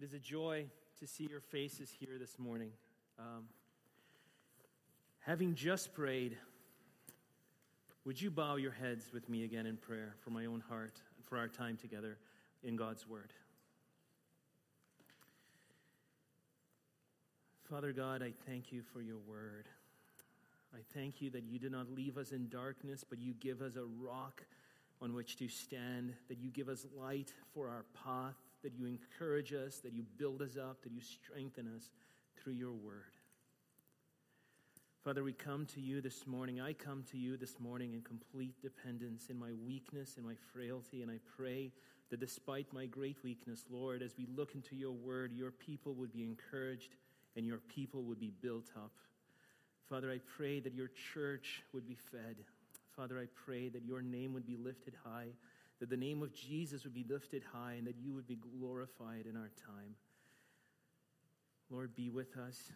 It is a joy to see your faces here this morning. Um, having just prayed, would you bow your heads with me again in prayer for my own heart and for our time together in God's Word? Father God, I thank you for your Word. I thank you that you did not leave us in darkness, but you give us a rock on which to stand, that you give us light for our path, that you encourage us, that you build us up, that you strengthen us through your word. Father, we come to you this morning. I come to you this morning in complete dependence, in my weakness, in my frailty, and I pray that despite my great weakness, Lord, as we look into your word, your people would be encouraged and your people would be built up. Father, I pray that your church would be fed. Father, I pray that your name would be lifted high, that the name of Jesus would be lifted high, and that you would be glorified in our time. Lord, be with us.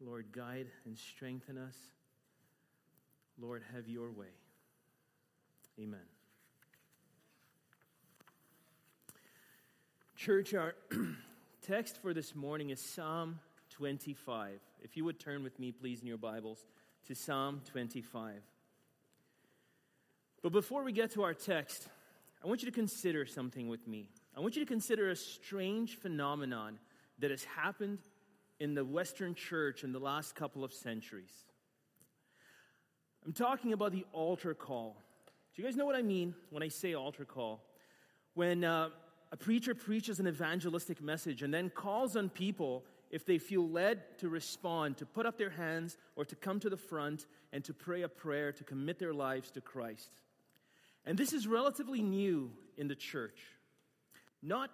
Lord, guide and strengthen us. Lord, have your way. Amen. Church, our text for this morning is Psalm 25. If you would turn with me, please, in your Bibles to Psalm 25. But before we get to our text, I want you to consider something with me. I want you to consider a strange phenomenon that has happened in the Western church in the last couple of centuries. I'm talking about the altar call. Do you guys know what I mean when I say altar call? When uh, a preacher preaches an evangelistic message and then calls on people if they feel led to respond, to put up their hands or to come to the front and to pray a prayer to commit their lives to Christ. And this is relatively new in the church. Not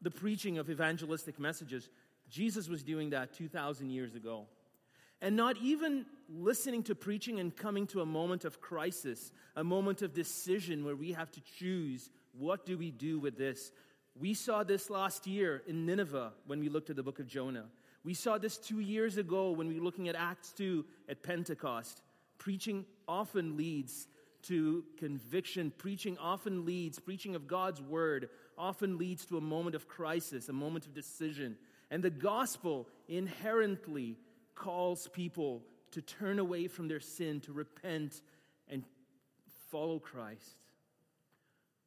the preaching of evangelistic messages. Jesus was doing that 2,000 years ago. And not even listening to preaching and coming to a moment of crisis, a moment of decision where we have to choose what do we do with this? We saw this last year in Nineveh when we looked at the book of Jonah. We saw this two years ago when we were looking at Acts 2 at Pentecost. Preaching often leads to conviction. Preaching often leads, preaching of God's word often leads to a moment of crisis, a moment of decision. And the gospel inherently calls people to turn away from their sin, to repent, and follow Christ.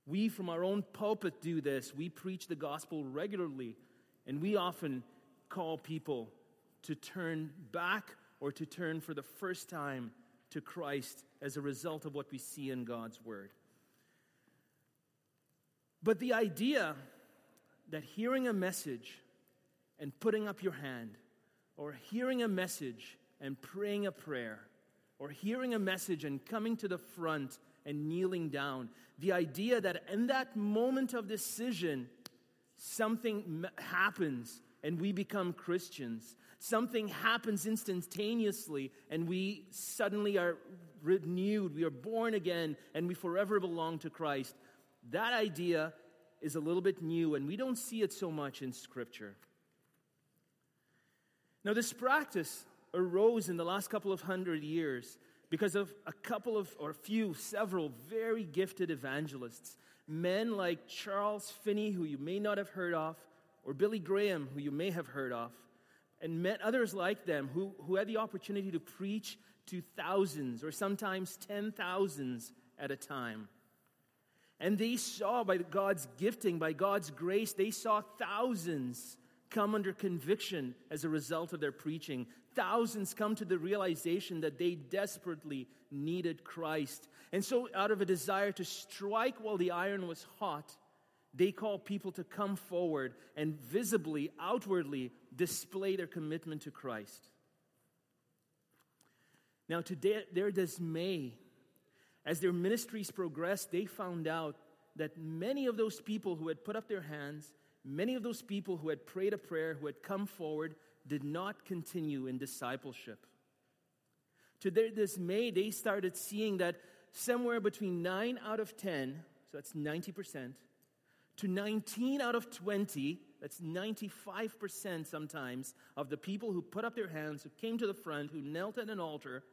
We, from our own pulpit, do this. We preach the gospel regularly, and we often call people to turn back or to turn for the first time to Christ as a result of what we see in God's Word. But the idea that hearing a message and putting up your hand, or hearing a message and praying a prayer, or hearing a message and coming to the front and kneeling down, the idea that in that moment of decision, something happens and we become Christians. Something happens instantaneously and we suddenly are renewed, we are born again, and we forever belong to Christ. That idea is a little bit new and we don't see it so much in Scripture. Now, this practice arose in the last couple of hundred years because of a couple of, or a few, several very gifted evangelists. Men like Charles Finney, who you may not have heard of, or Billy Graham, who you may have heard of, and met others like them who, who had the opportunity to preach to thousands or sometimes ten thousands at a time. And they saw by God's gifting, by God's grace, they saw thousands come under conviction as a result of their preaching. Thousands come to the realization that they desperately needed Christ. And so, out of a desire to strike while the iron was hot, they call people to come forward and visibly, outwardly display their commitment to Christ. Now, to their dismay, as their ministries progressed, they found out that many of those people who had put up their hands, many of those people who had prayed a prayer, who had come forward, did not continue in discipleship. To their dismay, they started seeing that somewhere between 9 out of 10, so that's 90%, to 19 out of 20, that's 95% sometimes, of the people who put up their hands, who came to the front, who knelt at an altar,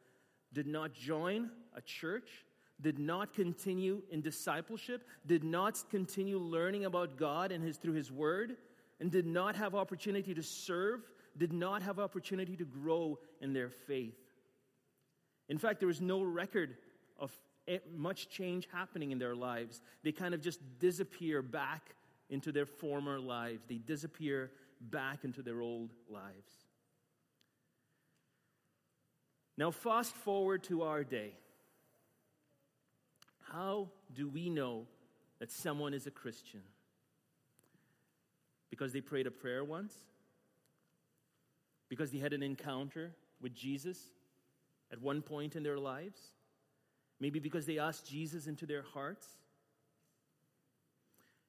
did not join a church, did not continue in discipleship, did not continue learning about God and his, through His Word, and did not have opportunity to serve, did not have opportunity to grow in their faith. In fact, there is no record of Eh, much change happening in their lives. They kind of just disappear back into their former lives, they disappear back into their old lives. Now, fast forward to our day. How do we know that someone is a Christian? Because they prayed a prayer once? Because they had an encounter with Jesus at one point in their lives? Maybe because they asked Jesus into their hearts?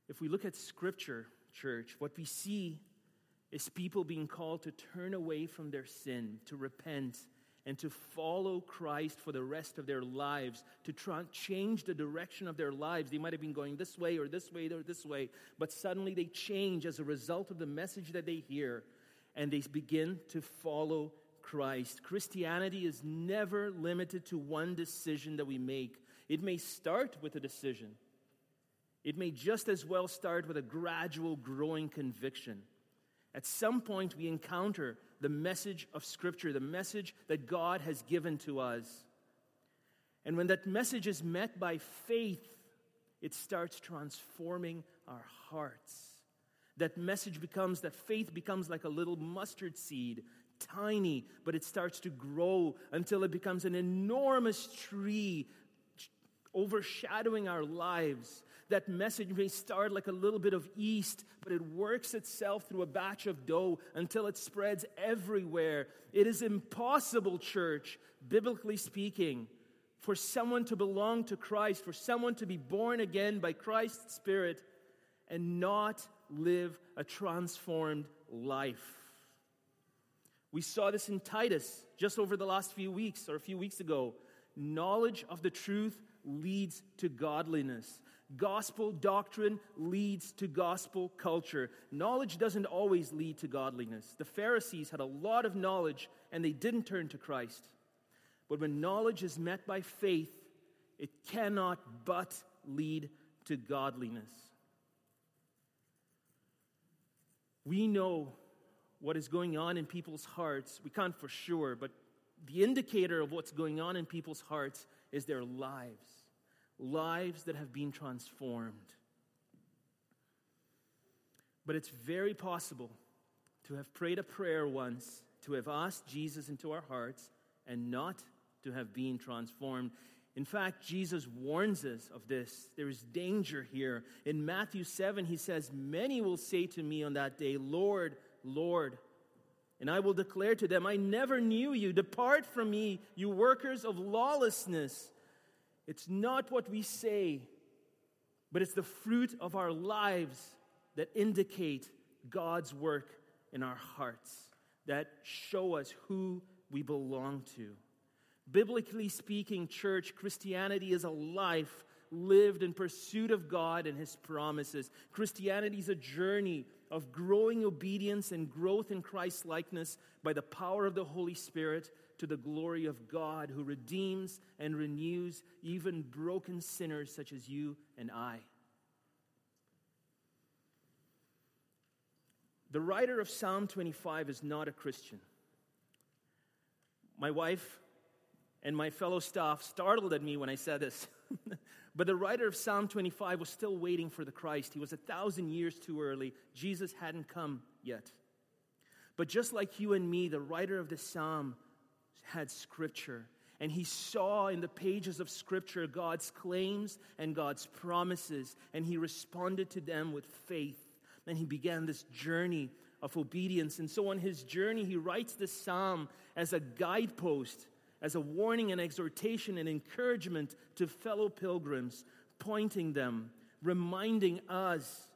If we look at Scripture, church, what we see is people being called to turn away from their sin, to repent, and to follow Christ for the rest of their lives, to try and change the direction of their lives. They might have been going this way or this way or this way, but suddenly they change as a result of the message that they hear, and they begin to follow Christ. Christianity is never limited to one decision that we make. It may start with a decision, it may just as well start with a gradual growing conviction. At some point, we encounter the message of Scripture, the message that God has given to us. And when that message is met by faith, it starts transforming our hearts. That message becomes, that faith becomes like a little mustard seed, tiny, but it starts to grow until it becomes an enormous tree overshadowing our lives. That message may start like a little bit of yeast, but it works itself through a batch of dough until it spreads everywhere. It is impossible, church, biblically speaking, for someone to belong to Christ, for someone to be born again by Christ's Spirit and not live a transformed life. We saw this in Titus just over the last few weeks or a few weeks ago. Knowledge of the truth leads to godliness. Gospel doctrine leads to gospel culture. Knowledge doesn't always lead to godliness. The Pharisees had a lot of knowledge and they didn't turn to Christ. But when knowledge is met by faith, it cannot but lead to godliness. We know what is going on in people's hearts. We can't for sure, but the indicator of what's going on in people's hearts is their lives lives that have been transformed. But it's very possible to have prayed a prayer once, to have asked Jesus into our hearts, and not to have been transformed. In fact, Jesus warns us of this. There is danger here. In Matthew 7, he says, Many will say to me on that day, Lord, Lord. And I will declare to them, I never knew you. Depart from me, you workers of lawlessness. It's not what we say, but it's the fruit of our lives that indicate God's work in our hearts, that show us who we belong to. Biblically speaking, church, Christianity is a life lived in pursuit of God and His promises. Christianity is a journey of growing obedience and growth in Christ's likeness by the power of the Holy Spirit to the glory of God who redeems and renews even broken sinners such as you and I. The writer of Psalm 25 is not a Christian. My wife and my fellow staff startled at me when I said this. but the writer of Psalm 25 was still waiting for the Christ. He was a thousand years too early. Jesus hadn't come yet. But just like you and me, the writer of the psalm had scripture. And he saw in the pages of scripture God's claims and God's promises. And he responded to them with faith. And he began this journey of obedience. And so on his journey, he writes this psalm as a guidepost, as a warning and exhortation and encouragement to fellow pilgrims, pointing them, reminding us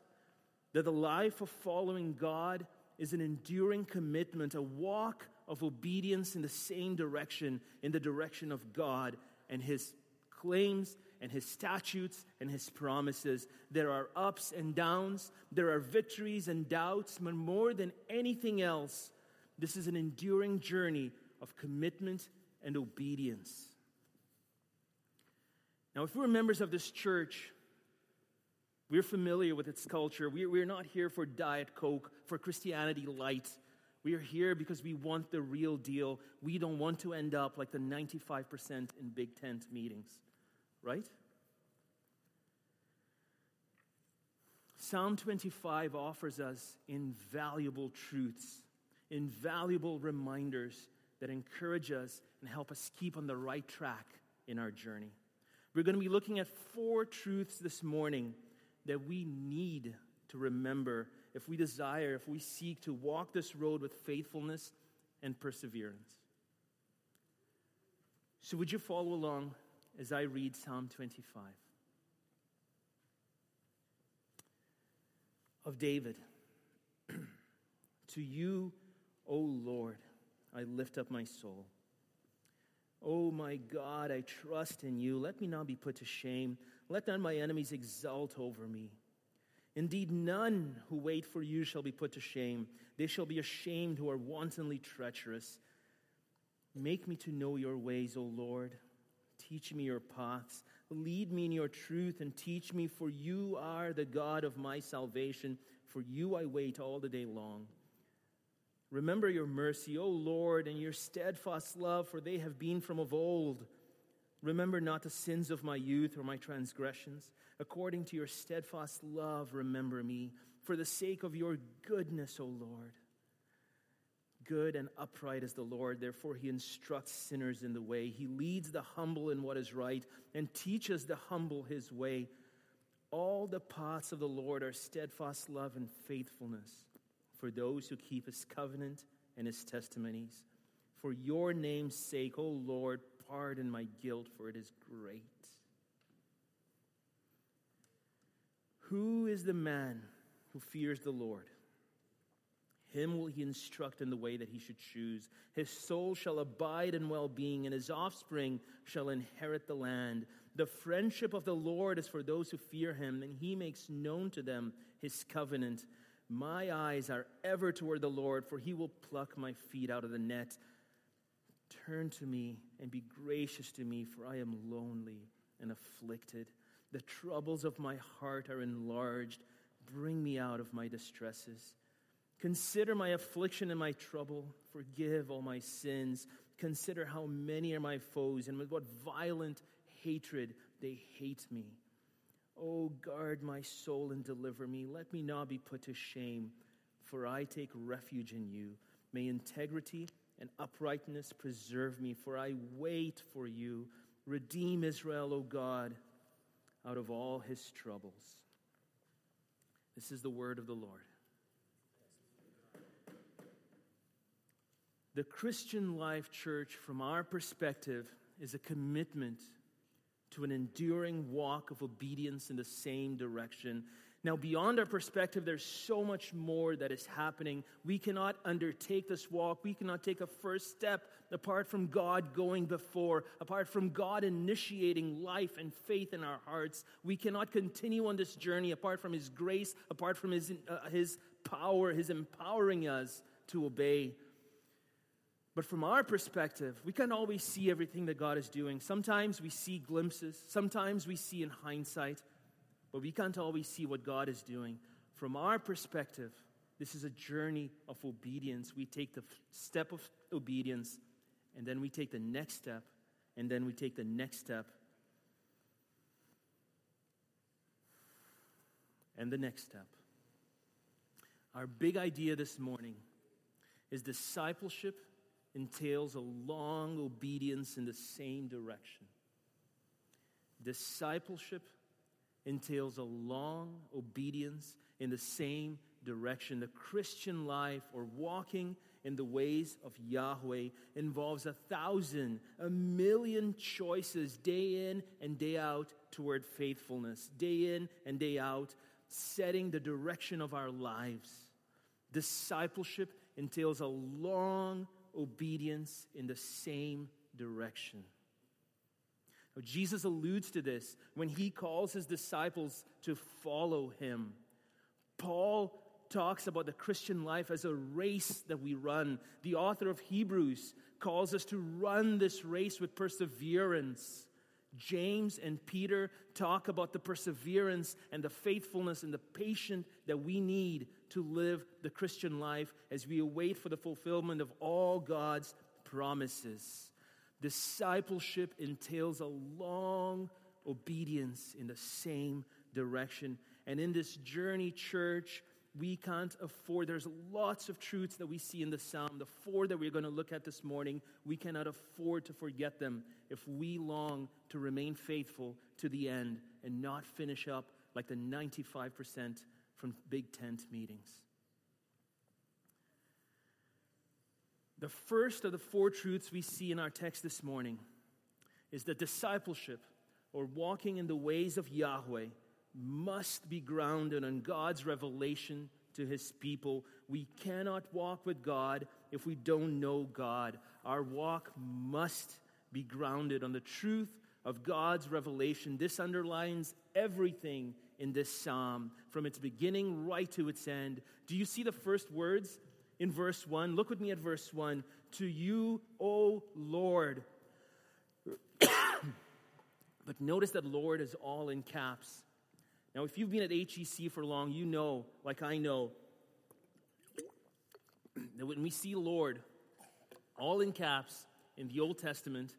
that the life of following God is an enduring commitment, a walk of obedience in the same direction, in the direction of God and His claims and His statutes and His promises. There are ups and downs, there are victories and doubts, but more than anything else, this is an enduring journey of commitment and obedience. Now, if we're members of this church, We're familiar with its culture. We're, not here for Diet Coke, for Christianity light. We are here because we want the real deal. We don't want to end up like the 95% in big tent meetings, right? Psalm 25 offers us invaluable truths, invaluable reminders that encourage us and help us keep on the right track in our journey. We're going to be looking at four truths this morning that we need to remember if we desire, if we seek to walk this road with faithfulness and perseverance. So, would you follow along as I read Psalm 25? Of David. to you, O Lord, I lift up my soul. O my God, I trust in you. Let me not be put to shame. Let not my enemies exult over me. Indeed, none who wait for you shall be put to shame. They shall be ashamed who are wantonly treacherous. Make me to know your ways, O Lord. Teach me your paths. Lead me in your truth and teach me, for you are the God of my salvation. For you I wait all the day long. Remember your mercy, O Lord, and your steadfast love, for they have been from of old. Remember not the sins of my youth or my transgressions. According to your steadfast love, remember me, for the sake of your goodness, O Lord. Good and upright is the Lord, therefore he instructs sinners in the way. He leads the humble in what is right and teaches the humble his way. All the paths of the Lord are steadfast love and faithfulness for those who keep his covenant and his testimonies. For your name's sake, O Lord, pardon my guilt, for it is great. Who is the man who fears the Lord? Him will he instruct in the way that he should choose. His soul shall abide in well being, and his offspring shall inherit the land. The friendship of the Lord is for those who fear him, and he makes known to them his covenant. My eyes are ever toward the Lord, for he will pluck my feet out of the net. Turn to me and be gracious to me, for I am lonely and afflicted. The troubles of my heart are enlarged. Bring me out of my distresses. Consider my affliction and my trouble. Forgive all my sins. Consider how many are my foes and with what violent hatred they hate me. Oh, guard my soul and deliver me. Let me not be put to shame, for I take refuge in you. May integrity and uprightness preserve me, for I wait for you. Redeem Israel, O God, out of all his troubles. This is the word of the Lord. The Christian Life Church, from our perspective, is a commitment to an enduring walk of obedience in the same direction now, beyond our perspective, there's so much more that is happening. We cannot undertake this walk. We cannot take a first step apart from God going before, apart from God initiating life and faith in our hearts. We cannot continue on this journey apart from His grace, apart from His, uh, his power, His empowering us to obey. But from our perspective, we can't always see everything that God is doing. Sometimes we see glimpses, sometimes we see in hindsight but we can't always see what God is doing. From our perspective, this is a journey of obedience. We take the step of obedience, and then we take the next step, and then we take the next step, and the next step. Our big idea this morning is discipleship entails a long obedience in the same direction. Discipleship entails a long obedience in the same direction. The Christian life or walking in the ways of Yahweh involves a thousand, a million choices day in and day out toward faithfulness, day in and day out, setting the direction of our lives. Discipleship entails a long obedience in the same direction. Jesus alludes to this when he calls his disciples to follow him. Paul talks about the Christian life as a race that we run. The author of Hebrews calls us to run this race with perseverance. James and Peter talk about the perseverance and the faithfulness and the patience that we need to live the Christian life as we await for the fulfillment of all God's promises. Discipleship entails a long obedience in the same direction. And in this journey, church, we can't afford, there's lots of truths that we see in the psalm, the four that we're going to look at this morning. We cannot afford to forget them if we long to remain faithful to the end and not finish up like the 95% from big tent meetings. The first of the four truths we see in our text this morning is that discipleship or walking in the ways of Yahweh must be grounded on God's revelation to his people. We cannot walk with God if we don't know God. Our walk must be grounded on the truth of God's revelation. This underlines everything in this psalm, from its beginning right to its end. Do you see the first words in verse 1? Look with me at verse 1. To you, O Lord. but notice that Lord is all in caps. Now, if you've been at HEC for long, you know, like I know, that when we see Lord, all in caps, in the Old Testament,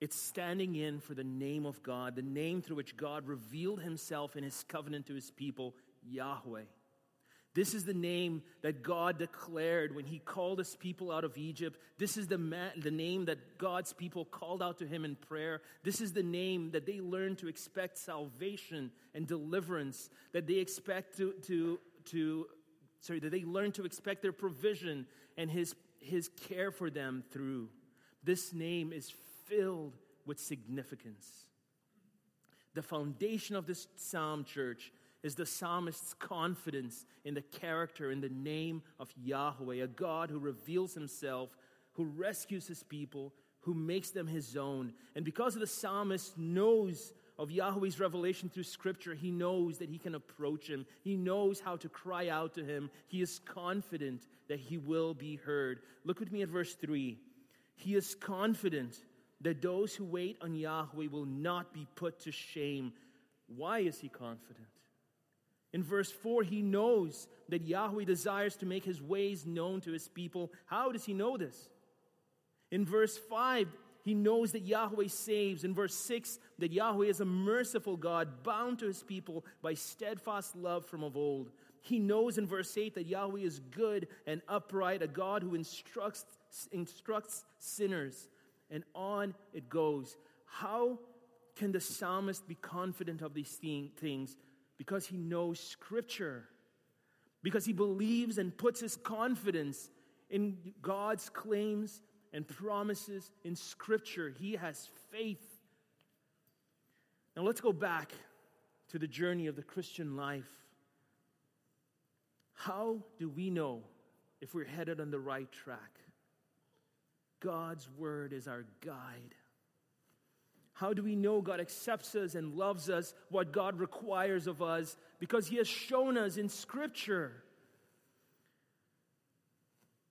it's standing in for the name of God, the name through which God revealed himself in his covenant to his people, Yahweh. This is the name that God declared when he called his people out of Egypt. This is the, ma- the name that God's people called out to him in prayer. This is the name that they learned to expect salvation and deliverance, that they expect to, to, to sorry, that they learn to expect their provision and his, his care for them through. This name is filled with significance. The foundation of this psalm, church, is the psalmist's confidence in the character and the name of Yahweh, a God who reveals himself, who rescues his people, who makes them his own. And because the psalmist knows of Yahweh's revelation through Scripture, he knows that he can approach him. He knows how to cry out to him. He is confident that he will be heard. Look with me at verse 3. He is confident that those who wait on Yahweh will not be put to shame. Why is he confident? In verse 4, he knows that Yahweh desires to make his ways known to his people. How does he know this? In verse 5, he knows that Yahweh saves. In verse 6, that Yahweh is a merciful God, bound to his people by steadfast love from of old. He knows in verse 8 that Yahweh is good and upright, a God who instructs, instructs sinners. And on it goes. How can the psalmist be confident of these things? Because he knows Scripture, because he believes and puts his confidence in God's claims and promises in Scripture. He has faith. Now let's go back to the journey of the Christian life. How do we know if we're headed on the right track? God's Word is our guide. How do we know God accepts us and loves us, what God requires of us? Because He has shown us in Scripture.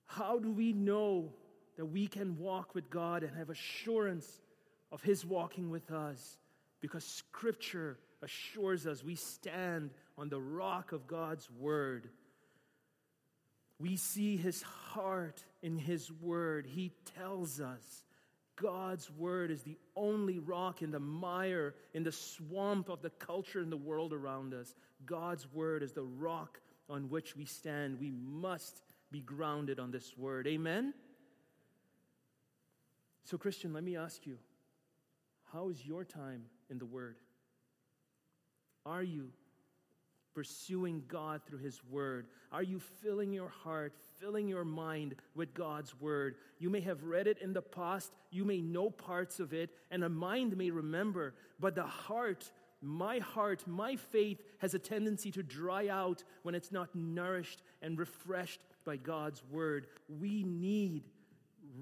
How do we know that we can walk with God and have assurance of His walking with us? Because Scripture assures us we stand on the rock of God's Word. We see His heart in His Word. He tells us God's word is the only rock in the mire, in the swamp of the culture and the world around us. God's word is the rock on which we stand. We must be grounded on this word. Amen? So, Christian, let me ask you how is your time in the word? Are you pursuing God through His Word? Are you filling your heart, filling your mind with God's Word? You may have read it in the past, you may know parts of it, and a mind may remember, but the heart, my heart, my faith has a tendency to dry out when it's not nourished and refreshed by God's Word. We need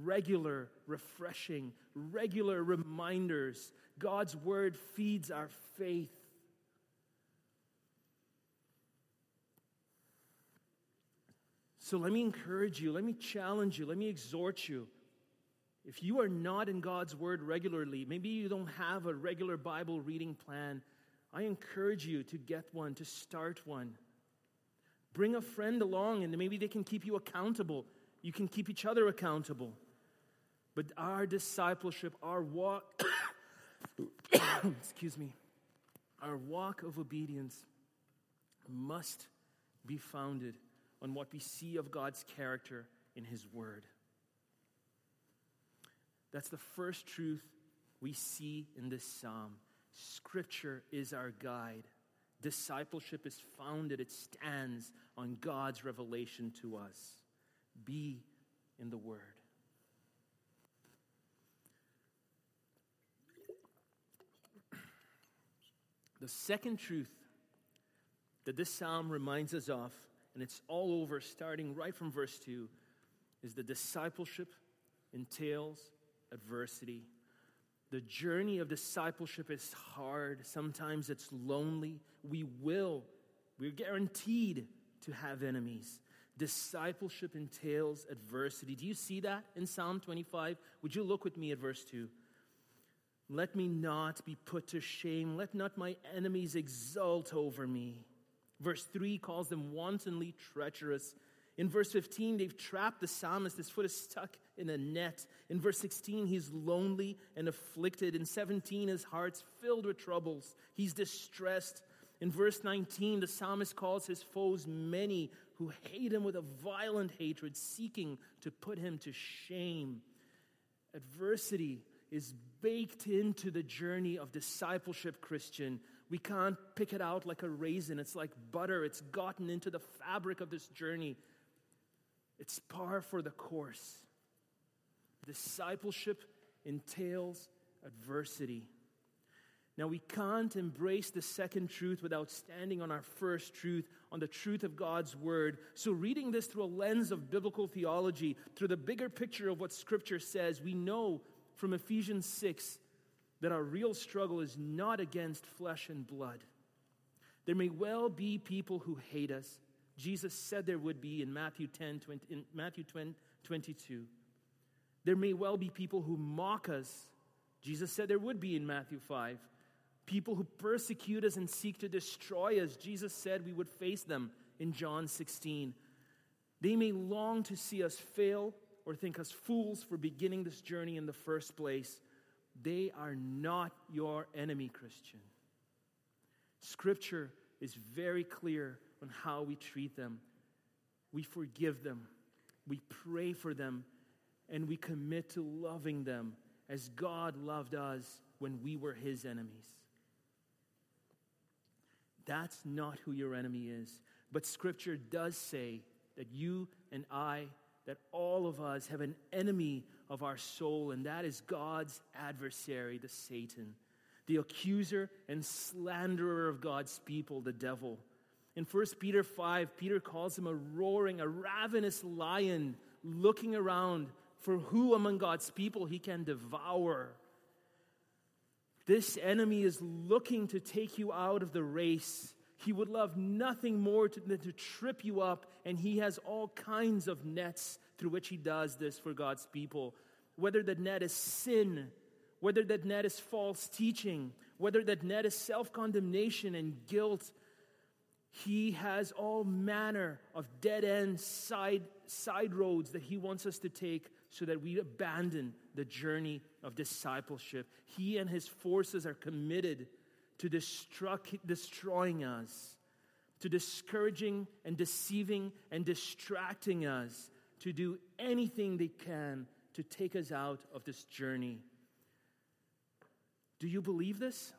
regular refreshing, regular reminders. God's Word feeds our faith. So let me encourage you, let me challenge you, let me exhort you. If you are not in God's Word regularly, maybe you don't have a regular Bible reading plan, I encourage you to get one, to start one. Bring a friend along, and maybe they can keep you accountable. You can keep each other accountable. But our discipleship, our walk, excuse me, our walk of obedience must be founded on what we see of God's character in His Word. That's the first truth we see in this psalm. Scripture is our guide. Discipleship is founded, it stands on God's revelation to us. Be in the Word. The second truth that this psalm reminds us of, and it's all over, starting right from verse 2, is the discipleship entails adversity. The journey of discipleship is hard. Sometimes it's lonely. We will, we're guaranteed to have enemies. Discipleship entails adversity. Do you see that in Psalm 25? Would you look with me at verse 2? Let me not be put to shame. Let not my enemies exult over me. Verse 3 calls them wantonly treacherous. In verse 15, they've trapped the psalmist. His foot is stuck in a net. In verse 16, he's lonely and afflicted. In 17, his heart's filled with troubles. He's distressed. In verse 19, the psalmist calls his foes many who hate him with a violent hatred, seeking to put him to shame. Adversity is baked into the journey of discipleship, Christian. We can't pick it out like a raisin. It's like butter, it's gotten into the fabric of this journey. It's par for the course. Discipleship entails adversity. Now, we can't embrace the second truth without standing on our first truth, on the truth of God's Word. So, reading this through a lens of biblical theology, through the bigger picture of what Scripture says, we know from Ephesians 6 that our real struggle is not against flesh and blood. There may well be people who hate us. Jesus said there would be in Matthew 10, 20, in Matthew 20, 22. There may well be people who mock us. Jesus said there would be in Matthew 5. People who persecute us and seek to destroy us. Jesus said we would face them in John 16. They may long to see us fail or think us fools for beginning this journey in the first place. They are not your enemy, Christian. Scripture is very clear on how we treat them. We forgive them, we pray for them, and we commit to loving them as God loved us when we were his enemies. That's not who your enemy is. But Scripture does say that you and I, that all of us have an enemy of our soul, and that is God's adversary, the Satan, the accuser and slanderer of God's people, the devil. In 1 Peter 5, Peter calls him a roaring, a ravenous lion looking around for who among God's people he can devour. This enemy is looking to take you out of the race. He would love nothing more to, than to trip you up, and he has all kinds of nets through which he does this for God's people. Whether that net is sin, whether that net is false teaching, whether that net is self condemnation and guilt, he has all manner of dead end side, side roads that he wants us to take so that we abandon the journey of discipleship. He and his forces are committed to destruct, destroying us, to discouraging and deceiving and distracting us, to do anything they can to take us out of this journey. Do you believe this?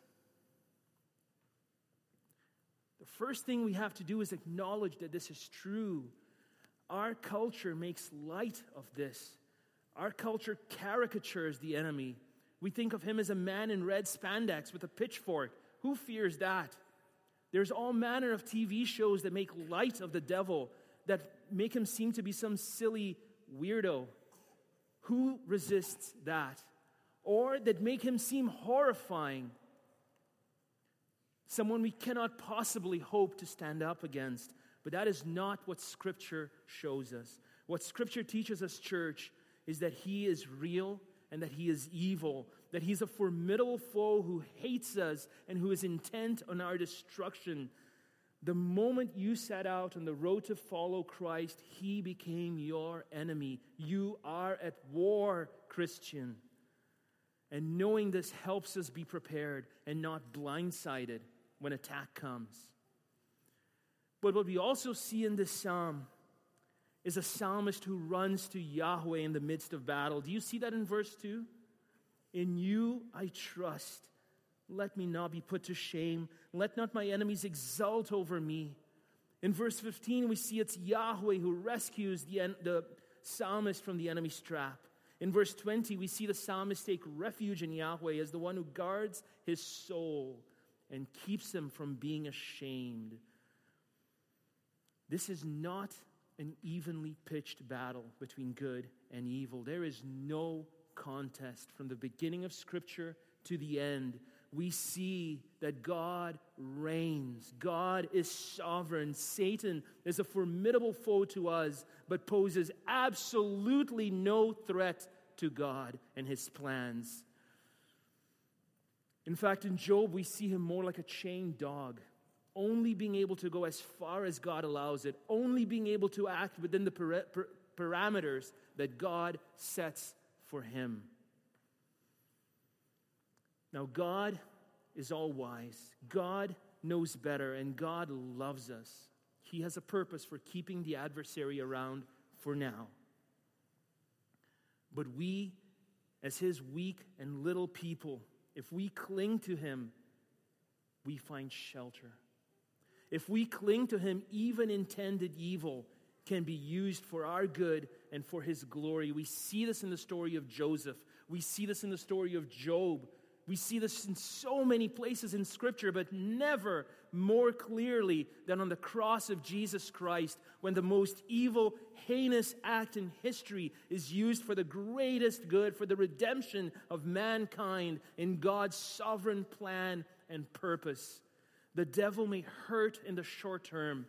The first thing we have to do is acknowledge that this is true. Our culture makes light of this. Our culture caricatures the enemy. We think of him as a man in red spandex with a pitchfork. Who fears that? There's all manner of TV shows that make light of the devil, that make him seem to be some silly weirdo. Who resists that? Or that make him seem horrifying, someone we cannot possibly hope to stand up against. But that is not what Scripture shows us. What Scripture teaches us, church, is that He is real and that he is evil, that he's a formidable foe who hates us and who is intent on our destruction. The moment you set out on the road to follow Christ, he became your enemy. You are at war, Christian. And knowing this helps us be prepared and not blindsided when attack comes. But what we also see in this psalm is a psalmist who runs to Yahweh in the midst of battle. Do you see that in verse 2? In you I trust. Let me not be put to shame. Let not my enemies exult over me. In verse 15, we see it's Yahweh who rescues the, the psalmist from the enemy's trap. In verse 20, we see the psalmist take refuge in Yahweh as the one who guards his soul and keeps him from being ashamed. This is not an evenly pitched battle between good and evil. There is no contest from the beginning of Scripture to the end. We see that God reigns. God is sovereign. Satan is a formidable foe to us, but poses absolutely no threat to God and his plans. In fact, in Job, we see him more like a chained dog only being able to go as far as God allows it, only being able to act within the parameters that God sets for him. Now, God is all wise, God knows better, and God loves us. He has a purpose for keeping the adversary around for now. But we, as his weak and little people, if we cling to him, we find shelter. If we cling to him, even intended evil can be used for our good and for his glory. We see this in the story of Joseph. We see this in the story of Job. We see this in so many places in Scripture, but never more clearly than on the cross of Jesus Christ, when the most evil, heinous act in history is used for the greatest good, for the redemption of mankind in God's sovereign plan and purpose. The devil may hurt in the short term,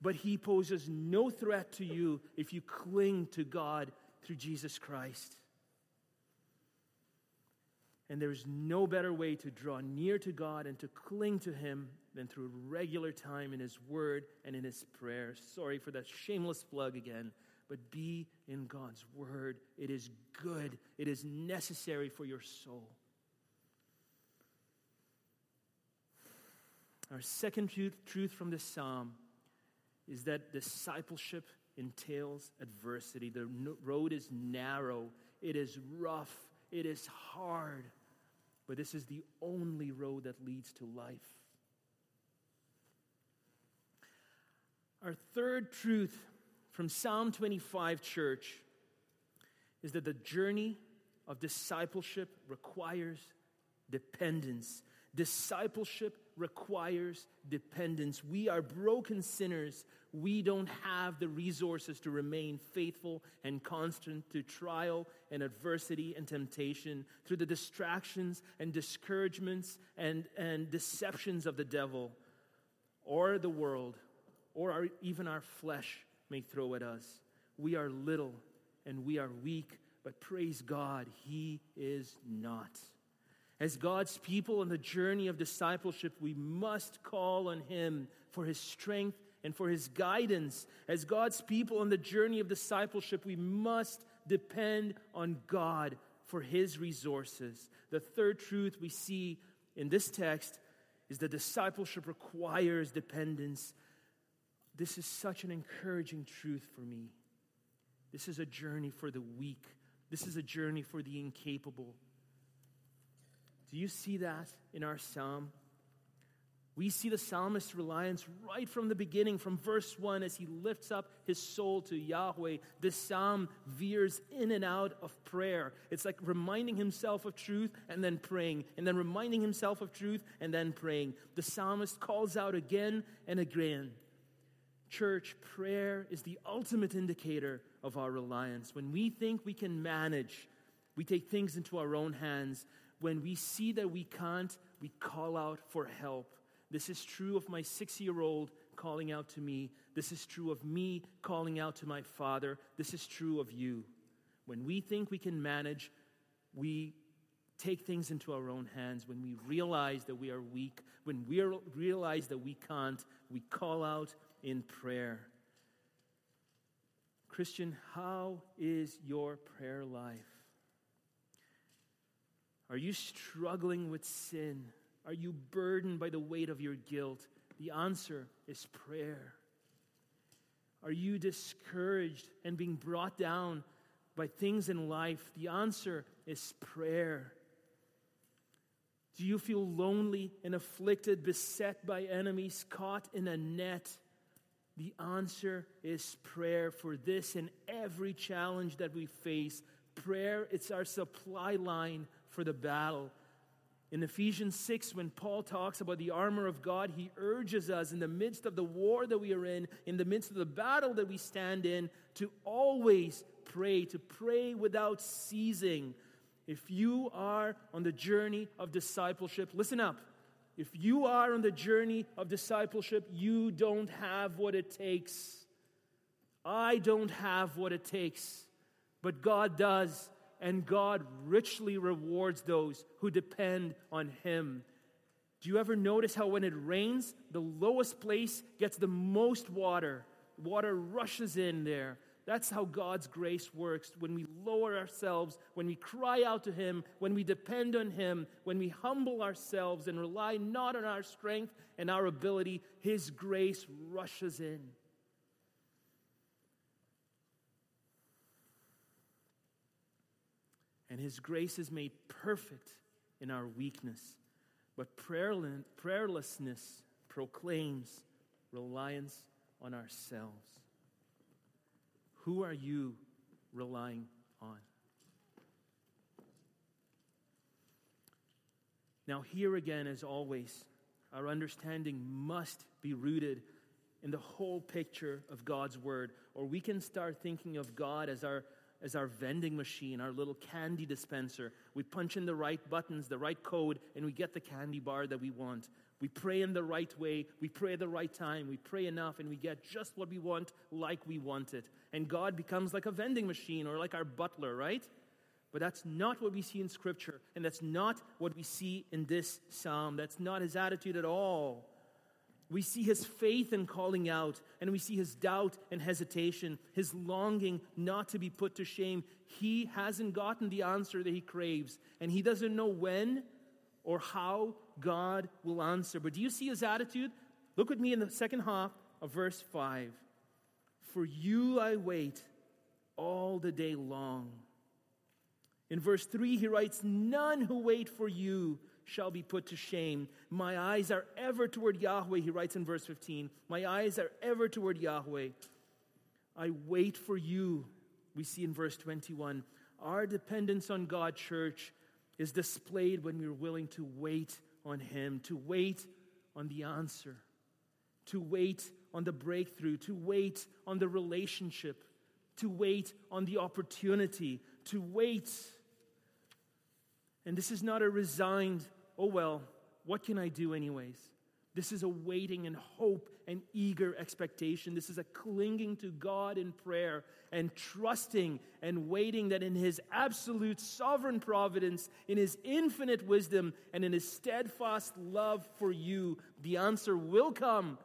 but he poses no threat to you if you cling to God through Jesus Christ. And there's no better way to draw near to God and to cling to Him than through regular time in His Word and in His prayer. Sorry for that shameless plug again, but be in God's Word. It is good, it is necessary for your soul. Our second truth, truth from this psalm is that discipleship entails adversity. The road is narrow, it is rough, it is hard, but this is the only road that leads to life. Our third truth from Psalm 25, church, is that the journey of discipleship requires dependence. Discipleship requires dependence. We are broken sinners. We don't have the resources to remain faithful and constant to trial and adversity and temptation through the distractions and discouragements and, and deceptions of the devil or the world or our, even our flesh may throw at us. We are little and we are weak, but praise God, He is not. As God's people on the journey of discipleship, we must call on Him for His strength and for His guidance. As God's people on the journey of discipleship, we must depend on God for His resources. The third truth we see in this text is that discipleship requires dependence. This is such an encouraging truth for me. This is a journey for the weak. This is a journey for the incapable. Do you see that in our psalm? We see the psalmist's reliance right from the beginning, from verse 1, as he lifts up his soul to Yahweh. This psalm veers in and out of prayer. It's like reminding himself of truth and then praying, and then reminding himself of truth and then praying. The psalmist calls out again and again. Church, prayer is the ultimate indicator of our reliance. When we think we can manage, we take things into our own hands when we see that we can't, we call out for help. This is true of my six year old calling out to me. This is true of me calling out to my father. This is true of you. When we think we can manage, we take things into our own hands, when we realize that we are weak, when we realize that we can't, we call out in prayer. Christian, how is your prayer life? Are you struggling with sin? Are you burdened by the weight of your guilt? The answer is prayer. Are you discouraged and being brought down by things in life? The answer is prayer. Do you feel lonely and afflicted, beset by enemies, caught in a net? The answer is prayer for this and every challenge that we face. Prayer, it's our supply line for the battle. In Ephesians 6, when Paul talks about the armor of God, he urges us in the midst of the war that we are in, in the midst of the battle that we stand in, to always pray, to pray without ceasing. If you are on the journey of discipleship, listen up. If you are on the journey of discipleship, you don't have what it takes. I don't have what it takes, but God does and God richly rewards those who depend on Him. Do you ever notice how when it rains, the lowest place gets the most water? Water rushes in there. That's how God's grace works. When we lower ourselves, when we cry out to Him, when we depend on Him, when we humble ourselves and rely not on our strength and our ability, His grace rushes in. And His grace is made perfect in our weakness. But prayerlessness proclaims reliance on ourselves. Who are you relying on? Now, here again, as always, our understanding must be rooted in the whole picture of God's Word, or we can start thinking of God as our as our vending machine, our little candy dispenser. We punch in the right buttons, the right code, and we get the candy bar that we want. We pray in the right way, we pray at the right time, we pray enough, and we get just what we want like we want it. And God becomes like a vending machine or like our butler, right? But that's not what we see in Scripture, and that's not what we see in this psalm. That's not his attitude at all. We see his faith in calling out, and we see his doubt and hesitation, his longing not to be put to shame. He hasn't gotten the answer that he craves, and he doesn't know when or how God will answer. But do you see his attitude? Look with me in the second half of verse 5. For you I wait all the day long. In verse 3, he writes, None who wait for you shall be put to shame. My eyes are ever toward Yahweh, he writes in verse 15. My eyes are ever toward Yahweh. I wait for you, we see in verse 21. Our dependence on God, church, is displayed when we're willing to wait on Him, to wait on the answer, to wait on the breakthrough, to wait on the relationship, to wait on the opportunity, to wait. And this is not a resigned oh well, what can I do anyways? This is a waiting and hope and eager expectation. This is a clinging to God in prayer and trusting and waiting that in His absolute sovereign providence, in His infinite wisdom, and in His steadfast love for you, the answer will come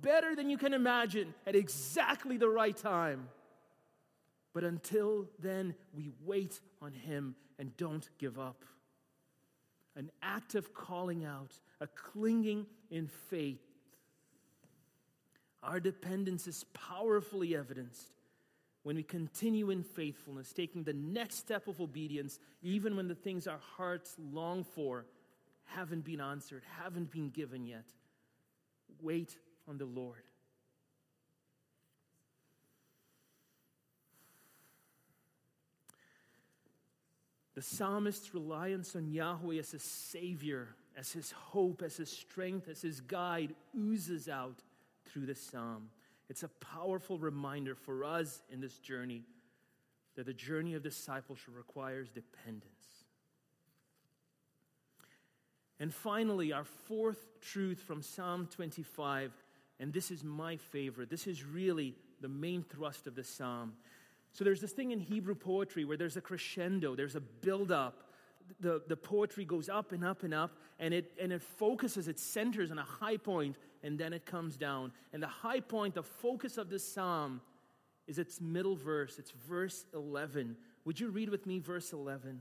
better than you can imagine at exactly the right time. But until then, we wait on Him and don't give up an active calling out, a clinging in faith. Our dependence is powerfully evidenced when we continue in faithfulness, taking the next step of obedience, even when the things our hearts long for haven't been answered, haven't been given yet. Wait on the Lord. The psalmist's reliance on Yahweh as his Savior, as his hope, as his strength, as his guide oozes out through the psalm. It's a powerful reminder for us in this journey that the journey of discipleship requires dependence. And finally, our fourth truth from Psalm 25, and this is my favorite. This is really the main thrust of the psalm. So there's this thing in Hebrew poetry where there's a crescendo, there's a build up. The, the poetry goes up and up and up, and it, and it focuses, it centers on a high point, and then it comes down. And the high point, the focus of this psalm, is its middle verse. It's verse 11. Would you read with me verse 11?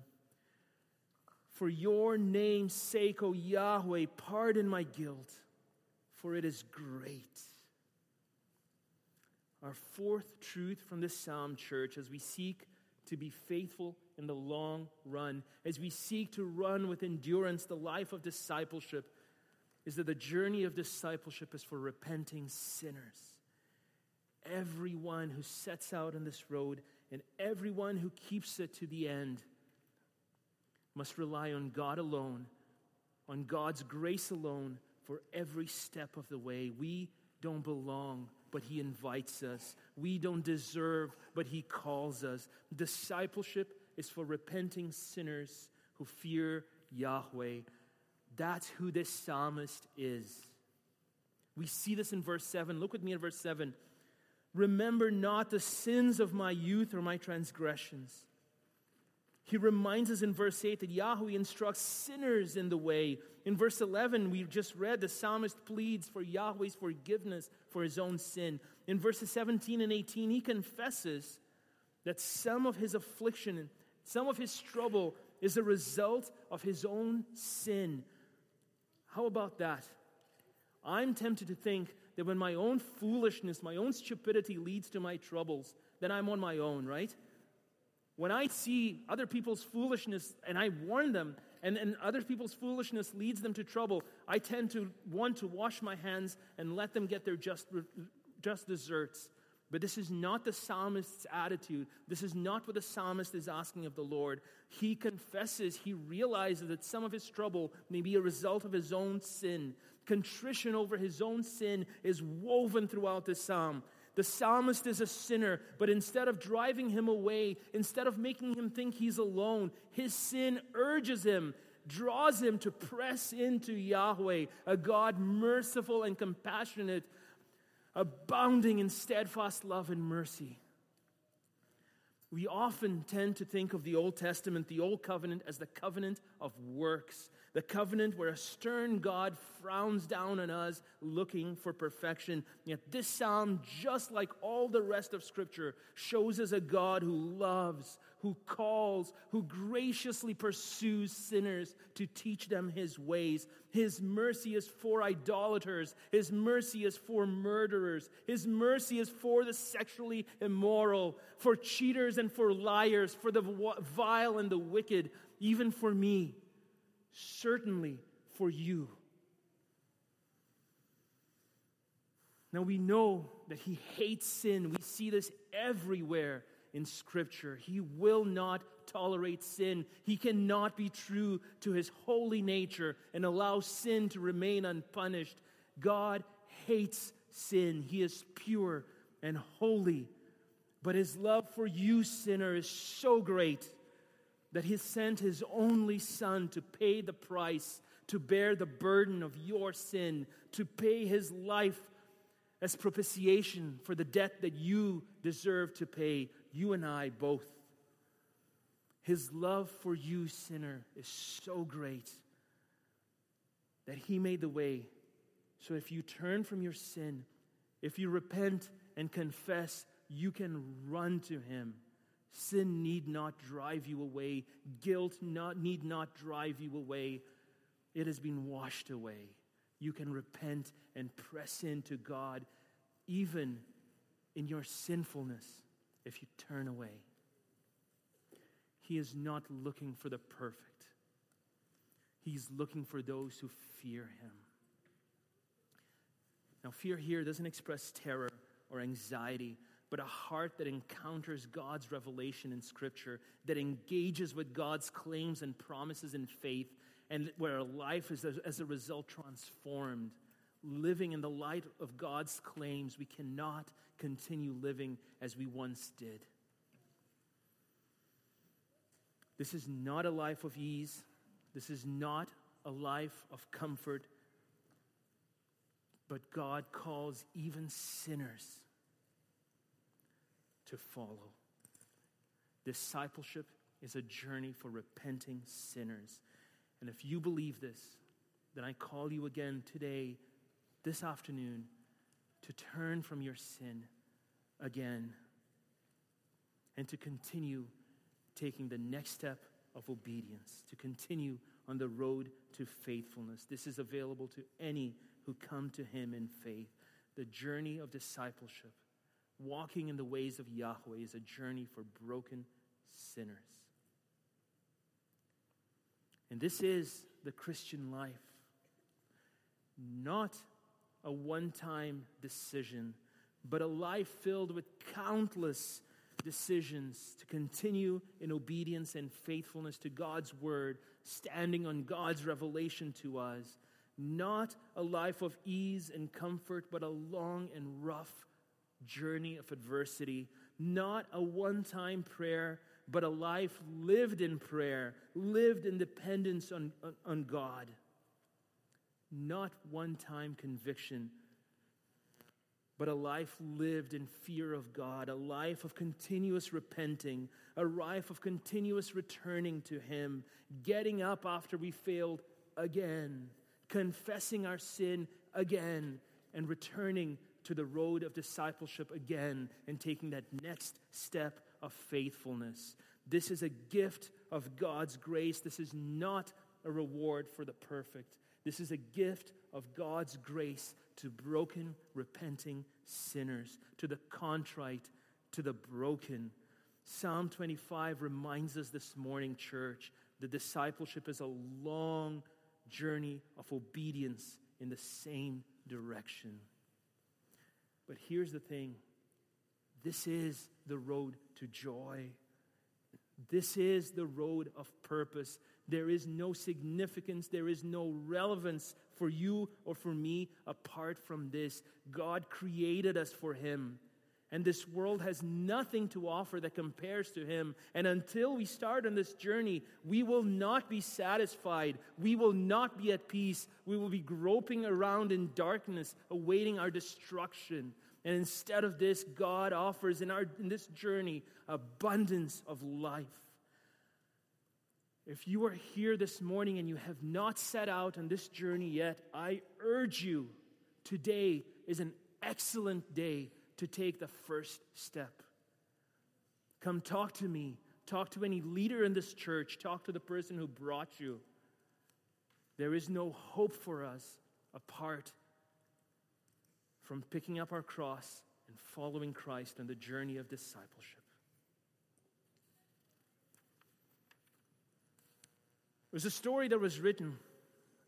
For your name's sake, O Yahweh, pardon my guilt, for it is great. Our fourth truth from this psalm, church, as we seek to be faithful in the long run, as we seek to run with endurance the life of discipleship, is that the journey of discipleship is for repenting sinners. Everyone who sets out on this road and everyone who keeps it to the end must rely on God alone, on God's grace alone for every step of the way. We don't belong, but He invites us. We don't deserve, but He calls us. Discipleship is for repenting sinners who fear Yahweh. That's who this psalmist is. We see this in verse 7. Look with me at verse 7. Remember not the sins of my youth or my transgressions. He reminds us in verse 8 that Yahweh instructs sinners in the way. In verse 11, we just read the psalmist pleads for Yahweh's forgiveness for his own sin. In verses 17 and 18, he confesses that some of his affliction, some of his trouble is a result of his own sin. How about that? I'm tempted to think that when my own foolishness, my own stupidity leads to my troubles, then I'm on my own, right? When I see other people's foolishness and I warn them, and, and other people's foolishness leads them to trouble, I tend to want to wash my hands and let them get their just, just deserts. But this is not the psalmist's attitude. This is not what the psalmist is asking of the Lord. He confesses, he realizes that some of his trouble may be a result of his own sin. Contrition over his own sin is woven throughout the psalm. The psalmist is a sinner, but instead of driving him away, instead of making him think he's alone, his sin urges him, draws him to press into Yahweh, a God merciful and compassionate, abounding in steadfast love and mercy. We often tend to think of the Old Testament, the Old Covenant, as the covenant of works, the covenant where a stern God frowns down on us looking for perfection. Yet this psalm, just like all the rest of Scripture, shows us a God who loves, who calls, who graciously pursues sinners to teach them his ways. His mercy is for idolaters, his mercy is for murderers, his mercy is for the sexually immoral, for cheaters and for liars, for the vile and the wicked, even for me, certainly for you. Now we know that he hates sin. We see this everywhere in Scripture. He will not tolerate sin. He cannot be true to his holy nature and allow sin to remain unpunished. God hates sin. He is pure and holy. But his love for you, sinner, is so great that he sent his only son to pay the price, to bear the burden of your sin, to pay his life as propitiation for the debt that you deserve to pay you and I both. His love for you, sinner, is so great that He made the way. So if you turn from your sin, if you repent and confess, you can run to Him. Sin need not drive you away, guilt not, need not drive you away. It has been washed away. You can repent and press into God, even in your sinfulness if you turn away. He is not looking for the perfect, He's looking for those who fear Him. Now, fear here doesn't express terror or anxiety, but a heart that encounters God's revelation in Scripture, that engages with God's claims and promises in faith, and where life is, as a result, transformed. Living in the light of God's claims, we cannot continue living as we once did. This is not a life of ease. This is not a life of comfort. But God calls even sinners to follow. Discipleship is a journey for repenting sinners. And if you believe this, then I call you again today, this afternoon, to turn from your sin again and to continue taking the next step of obedience, to continue on the road to faithfulness. This is available to any who come to Him in faith. The journey of discipleship, walking in the ways of Yahweh, is a journey for broken sinners. And this is the Christian life, not a one time decision, but a life filled with countless decisions to continue in obedience and faithfulness to God's word, standing on God's revelation to us. Not a life of ease and comfort, but a long and rough journey of adversity. Not a one time prayer, but a life lived in prayer, lived in dependence on, on, on God. Not one time conviction, but a life lived in fear of God, a life of continuous repenting, a life of continuous returning to Him, getting up after we failed again, confessing our sin again, and returning to the road of discipleship again and taking that next step of faithfulness. This is a gift of God's grace. This is not a reward for the perfect. This is a gift of God's grace to broken, repenting sinners, to the contrite, to the broken. Psalm 25 reminds us this morning, church, that discipleship is a long journey of obedience in the same direction. But here's the thing this is the road to joy. This is the road of purpose. There is no significance, there is no relevance for you or for me apart from this. God created us for Him. And this world has nothing to offer that compares to Him. And until we start on this journey, we will not be satisfied. We will not be at peace. We will be groping around in darkness, awaiting our destruction. And instead of this, God offers in, our, in this journey abundance of life. If you are here this morning and you have not set out on this journey yet, I urge you today is an excellent day to take the first step. Come talk to me. Talk to any leader in this church. Talk to the person who brought you. There is no hope for us apart from picking up our cross and following Christ on the journey of discipleship. There's a story that was written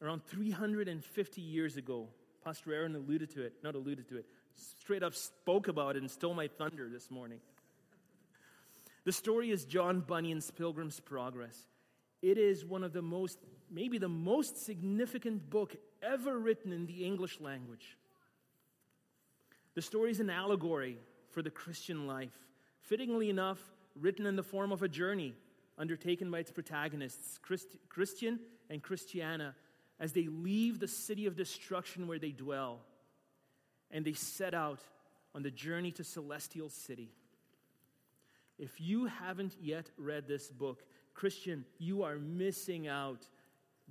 around 350 years ago. Pastor Aaron alluded to it, not alluded to it, straight up spoke about it and stole my thunder this morning. The story is John Bunyan's Pilgrim's Progress. It is one of the most, maybe the most significant book ever written in the English language. The story is an allegory for the Christian life, fittingly enough, written in the form of a journey undertaken by its protagonists, Christ- Christian and Christiana, as they leave the city of destruction where they dwell and they set out on the journey to Celestial City. If you haven't yet read this book, Christian, you are missing out.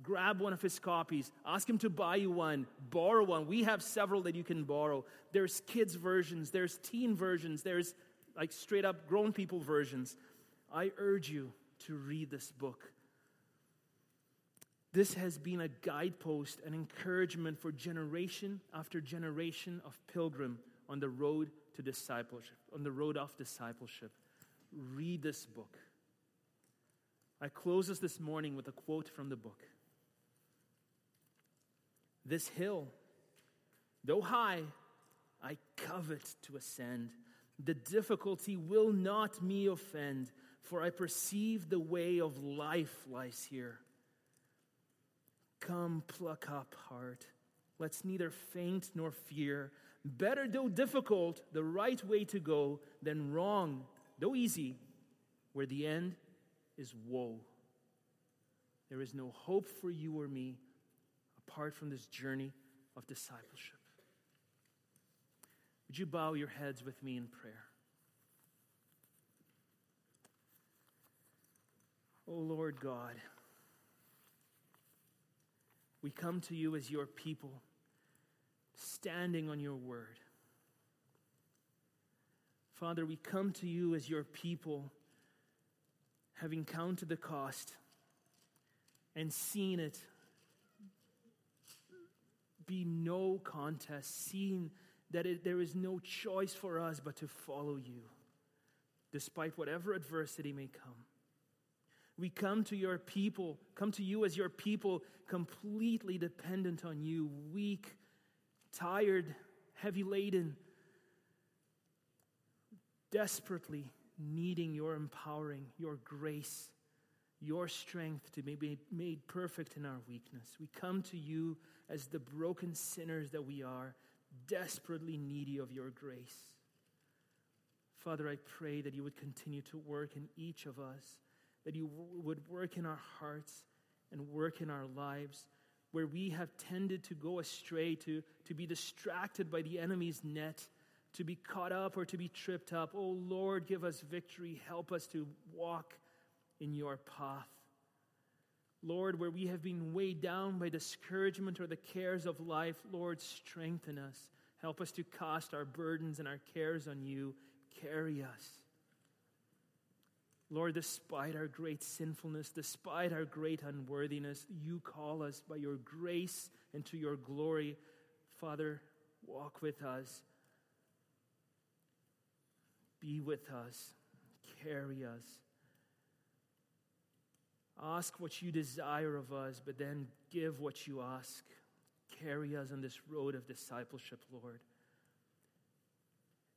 Grab one of his copies. Ask him to buy you one. Borrow one. We have several that you can borrow. There's kids' versions, there's teen versions, there's like straight up grown people versions. I urge you to read this book. This has been a guidepost, an encouragement for generation after generation of pilgrim on the road to discipleship, on the road of discipleship. Read this book. I close us this morning with a quote from the book. This hill, though high, I covet to ascend. The difficulty will not me offend for I perceive the way of life lies here. Come, pluck up heart. Let's neither faint nor fear. Better, though difficult, the right way to go than wrong, though easy, where the end is woe. There is no hope for you or me apart from this journey of discipleship. Would you bow your heads with me in prayer? O Lord God, we come to you as your people, standing on your word. Father, we come to you as your people, having counted the cost and seen it be no contest, seeing that it, there is no choice for us but to follow you, despite whatever adversity may come. We come to your people, come to you as your people, completely dependent on you, weak, tired, heavy laden, desperately needing your empowering, your grace, your strength to be made, perfect in our weakness. We come to you as the broken sinners that we are, desperately needy of your grace. Father, I pray that you would continue to work in each of us, that you would work in our hearts and work in our lives where we have tended to go astray, to, to be distracted by the enemy's net, to be caught up or to be tripped up. Oh Lord, give us victory. Help us to walk in your path. Lord, where we have been weighed down by discouragement or the cares of life, Lord, strengthen us. Help us to cast our burdens and our cares on you. Carry us. Lord, despite our great sinfulness, despite our great unworthiness, you call us by your grace and to your glory. Father, walk with us. Be with us. Carry us. Ask what you desire of us, but then give what you ask. Carry us on this road of discipleship, Lord.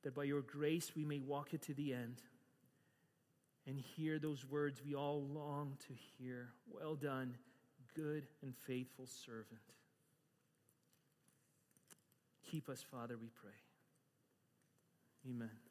That by your grace we may walk it to the end and hear those words we all long to hear. Well done, good and faithful servant. Keep us, Father, we pray. Amen.